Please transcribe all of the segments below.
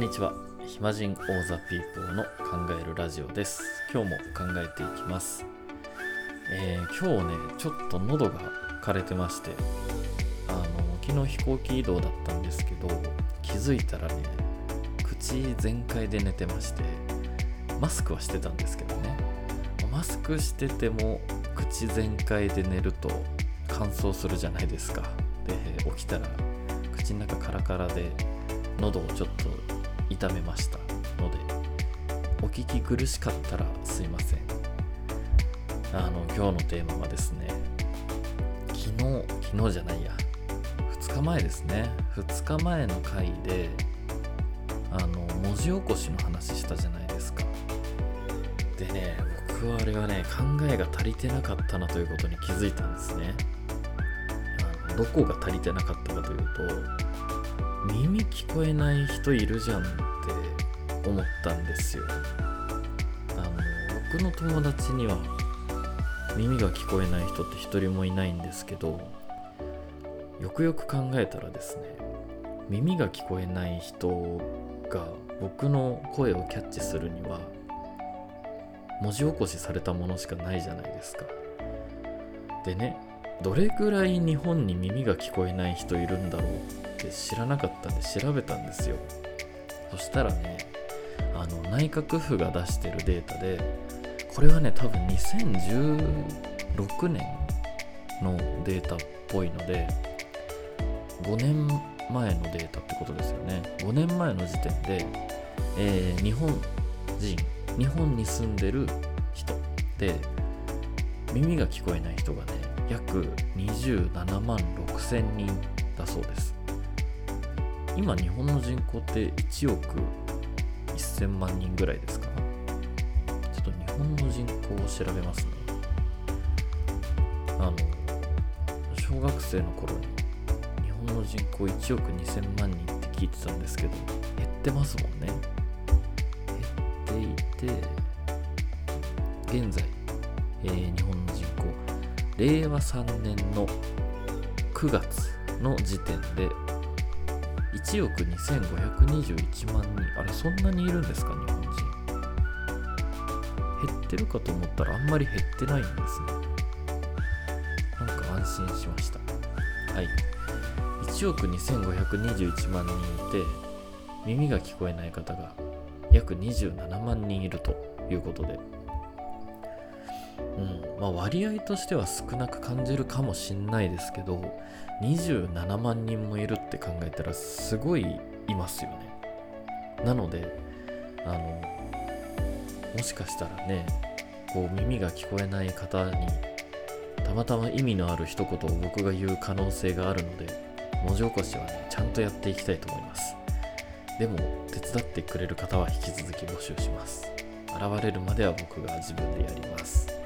んにちは。暇人オーザピーポーの考えるラジオです。今日も考えていきます、えー今日ねちょっと喉が枯れてましてあの昨日飛行機移動だったんですけど気づいたらね口全開で寝てましてマスクはしてたんですけどね。マスクしてても口全開で寝ると乾燥するじゃないですか。で起きたら口の中カラカラで喉をちょっと痛めましたのでお聞き苦しかったらすいません。あの今日のテーマはですね昨日昨日じゃないや2日前ですね。2日前の回であの文字起こしの話したじゃないですか。でね僕はあれはね考えが足りてなかったなということに気づいたんですね。あのどこが足りてなかったかというと耳聞こえない人いるじゃん思ったんですよ。あの僕の友達には耳が聞こえない人って一人もいないんですけどよくよく考えたらですね耳が聞こえない人が僕の声をキャッチするには文字起こしされたものしかないじゃないですか。でねどれぐらい日本に耳が聞こえない人いるんだろうって知らなかったんで調べたんですよ。そしたらねあの内閣府が出してるデータでこれはね多分2016年のデータっぽいので5年前のデータってことですよね。5年前の時点で、えー日本人日本に住んでる人で耳が聞こえない人がね約27万6千人だそうです。今日本の人口って1億1000万人ぐらいですか？ちょっと日本の人口を調べますね。あの小学生の頃に日本の人口1億2000万人って聞いてたんですけど減ってますもんね。減っていて現在、えー日本の人口。令和3年の9月の時点で1億2521万人。あれそんなにいるんですか日本人。減ってるかと思ったらあんまり減ってないんですね。なんか安心しました。はい。1億2521万人いて耳が聞こえない方が約27万人いるということで。うん。まあ、割合としては少なく感じるかもしんないですけど27万人もいるって考えたらすごいいますよね。なのであのもしかしたらねこう耳が聞こえない方にたまたま意味のある一言を僕が言う可能性があるので文字起こしはねちゃんとやっていきたいと思います。でも手伝ってくれる方は引き続き募集します。現れるまでは僕が自分でやります。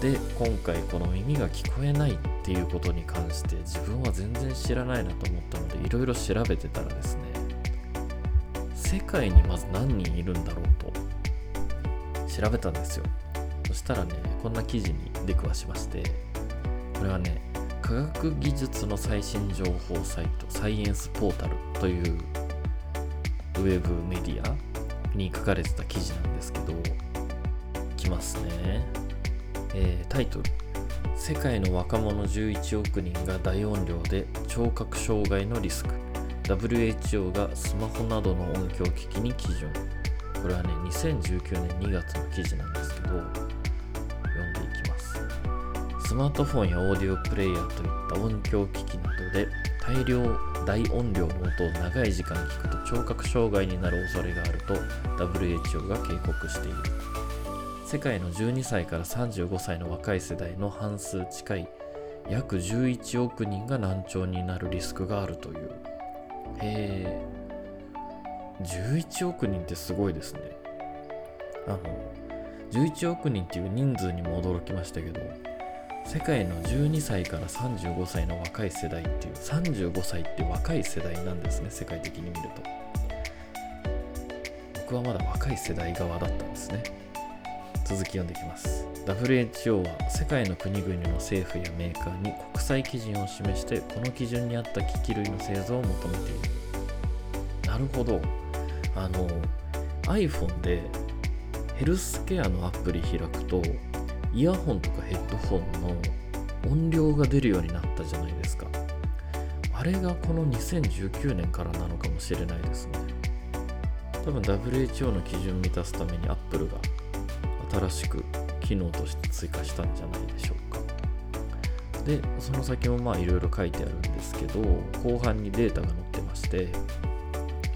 で今回この耳が聞こえないっていうことに関して自分は全然知らないなと思ったのでいろいろ調べてたらですね世界にまず何人いるんだろうと調べたんですよ。そしたらねこんな記事に出くわしましてこれはね科学技術の最新情報サイトサイエンスポータルというウェブメディアに書かれてた記事なんですけどきますね。えータイトル「世界の若者11億人が大音量で聴覚障害のリスク」WHO がスマホなどの音響機器に基準。これはね2019年2月の記事なんですけど読んでいきます。スマートフォンやオーディオプレイヤーといった音響機器などで大量大音量の音を長い時間聞くと聴覚障害になる恐れがあると WHO が警告している。世界の12歳から35歳の若い世代の半数近い約11億人が難聴になるリスクがあるという。へえ。11億人ってすごいですね。あの11億人っていう人数にも驚きましたけど世界の12歳から35歳の若い世代っていう35歳って若い世代なんですね世界的に見ると。僕はまだ若い世代側だったんですね。続き読んでいきます。WHO は世界の国々の政府やメーカーに国際基準を示してこの基準に合った機器類の製造を求めている。なるほど。あの iPhone でヘルスケアのアプリ開くとイヤホンとかヘッドホンの音量が出るようになったじゃないですか。あれがこの2019年からなのかもしれないですね。多分 WHO の基準を満たすために Apple が新しく機能として追加したんじゃないでしょうか。でその先もまあいろいろ書いてあるんですけど後半にデータが載ってまして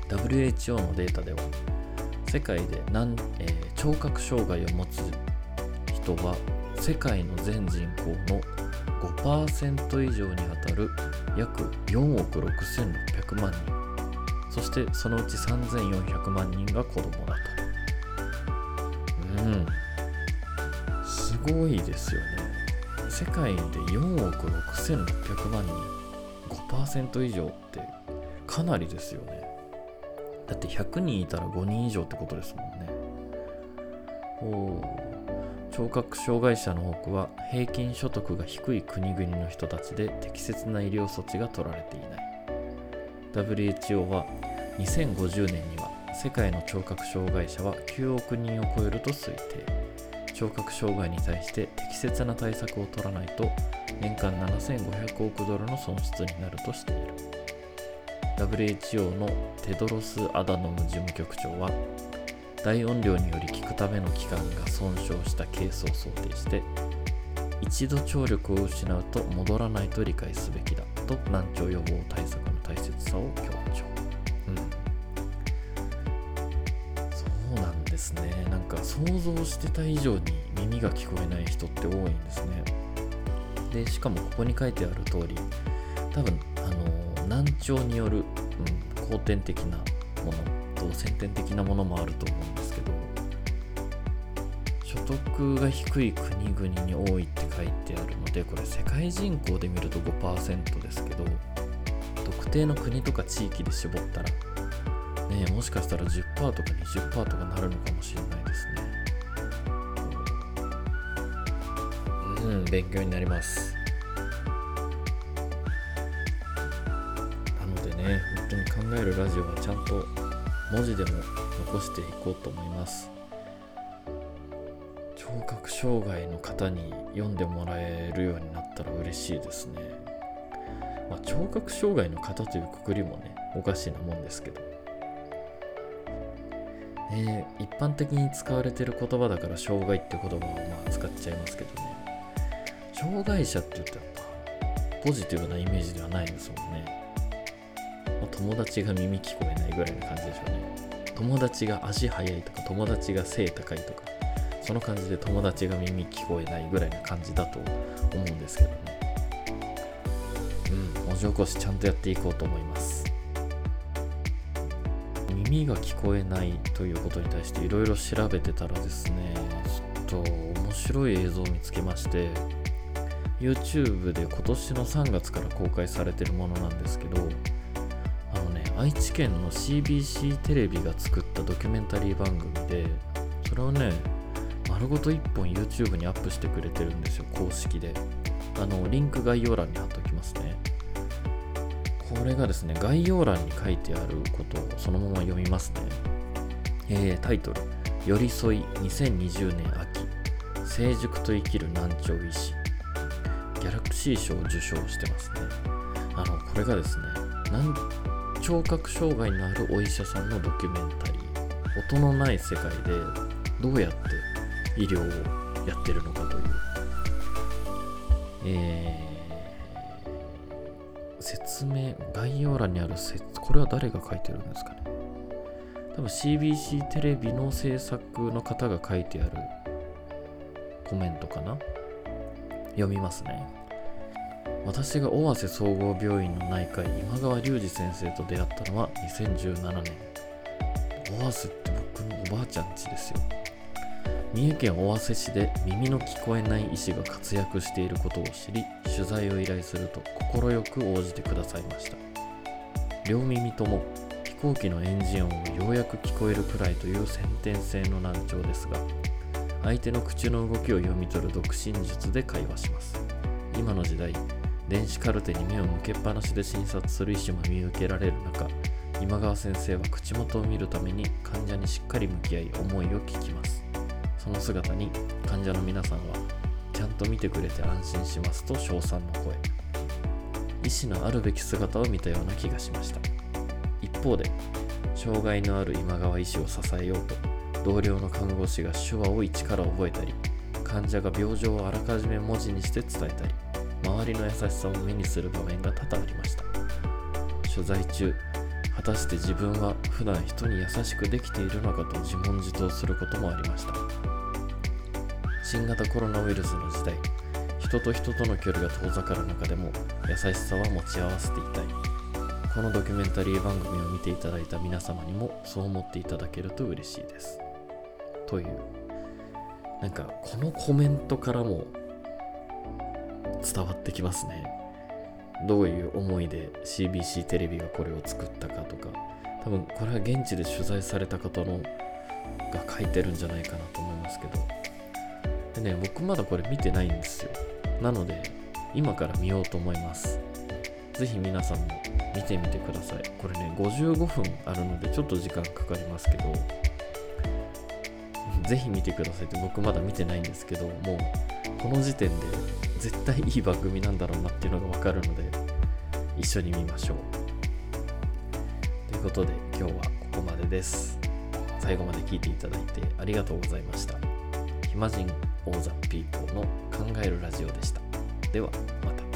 WHO のデータでは世界で何、えー、聴覚障害を持つ人は世界の全人口の5%以上にあたる約4億6600万人。そしてそのうち3400万人が子供だと。うん。ごいですよね。世界で4億6600万人5%以上ってかなりですよね。だって100人いたら5人以上ってことですもんね。お聴覚障害者の多くは平均所得が低い国々の人たちで適切な医療措置が取られていない。WHO は2050年には世界の聴覚障害者は9億人を超えると推定。聴覚障害に対して適切な対策を取らないと年間7500億ドルの損失になるとしている。WHO のテドロス・アダノム事務局長は大音量により聞くための器官が損傷したケースを想定して一度聴力を失うと戻らないと理解すべきだと難聴予防対策の大切さを強調、ですね。なんか想像してた以上に耳が聞こえない人って多いんですね。でしかもここに書いてある通り多分あの難聴による、うん、後天的なものと先天的なものもあると思うんですけど所得が低い国々に多いって書いてあるのでこれ世界人口で見ると5%ですけど特定の国とか地域で絞ったらねもしかしたら10とか20%とかなるのかもしれないですね。うん勉強になります。なのでね本当に考えるラジオはちゃんと文字でも残していこうと思います。聴覚障害の方に読んでもらえるようになったら嬉しいですね、まあ、聴覚障害の方というくくりもねおかしいなもんですけど。ね一般的に使われてる言葉だから障害って言葉をまあ使っちゃいますけどね。障害者って言うとやっぱポジティブなイメージではないですもんね。ま友達が耳聞こえないぐらいな感じでしょうね。友達が足速いとか友達が背高いとかその感じで友達が耳聞こえないぐらいな感じだと思うんですけどね。うん文字起こしちゃんとやっていこうと思います。耳が聞こえないということに対していろいろ調べてたらですねちょっと面白い映像を見つけまして YouTube で今年の3月から公開されてるものなんですけどあのね愛知県の CBC テレビが作ったドキュメンタリー番組でそれをね丸ごと1本 YouTube にアップしてくれてるんですよ公式で。あのリンク概要欄に貼っておきますね。これがですね概要欄に書いてあることをそのまま読みますね。えー、タイトル「寄り添い2020年秋。成熟と生きる難聴医師」ギャラクシー賞を受賞してますね。あのこれがですねなん聴覚障害のあるお医者さんのドキュメンタリー。音のない世界でどうやって医療をやってるのかという、えー、説明概要欄にある説これは誰が書いてるんですかね？多分 CBC テレビの制作の方が書いてあるコメントかな？読みますね。私が尾鷲総合病院の内科医今川隆二先生と出会ったのは2017年。尾鷲って僕のおばあちゃん家ですよ。三重県尾鷲市で耳の聞こえない医師が活躍していることを知り取材を依頼すると快く応じてくださいました。両耳とも飛行機のエンジン音をようやく聞こえるくらいという先天性の難聴ですが相手の口の動きを読み取る独身術で会話します。今の時代電子カルテに目を向けっぱなしで診察する医師も見受けられる中今川先生は口元を見るために患者にしっかり向き合い思いを聞きます。その姿に患者の皆さんはちゃんと見てくれて安心しますと称賛の声。医師のあるべき姿を見たような気がしました。一方で障害のある今川医師を支えようと同僚の看護師が手話を一から覚えたり患者が病状をあらかじめ文字にして伝えたり周りの優しさを目にする場面が多々ありました。取材中果たして自分は普段人に優しくできているのかと自問自答することもありました。新型コロナウイルスの時代人と人との距離が遠ざかる中でも優しさは持ち合わせていたい。このドキュメンタリー番組を見ていただいた皆様にもそう思っていただけると嬉しいです。というなんかこのコメントからも伝わってきますね。どういう思いで CBC テレビがこれを作ったかとか多分これは現地で取材された方のが書いてるんじゃないかなと思いますけどね僕まだこれ見てないんですよ。なので今から見ようと思います。ぜひ皆さんも見てみてください。これね55分あるのでちょっと時間かかりますけど ぜひ見てくださいって僕まだ見てないんですけどもうこの時点で絶対いい番組なんだろうなっていうのがわかるので一緒に見ましょう。ということで今日はここまでです。最後まで聞いていただいてありがとうございました。暇人。オーザピーポーの考えるラジオでした。ではまた。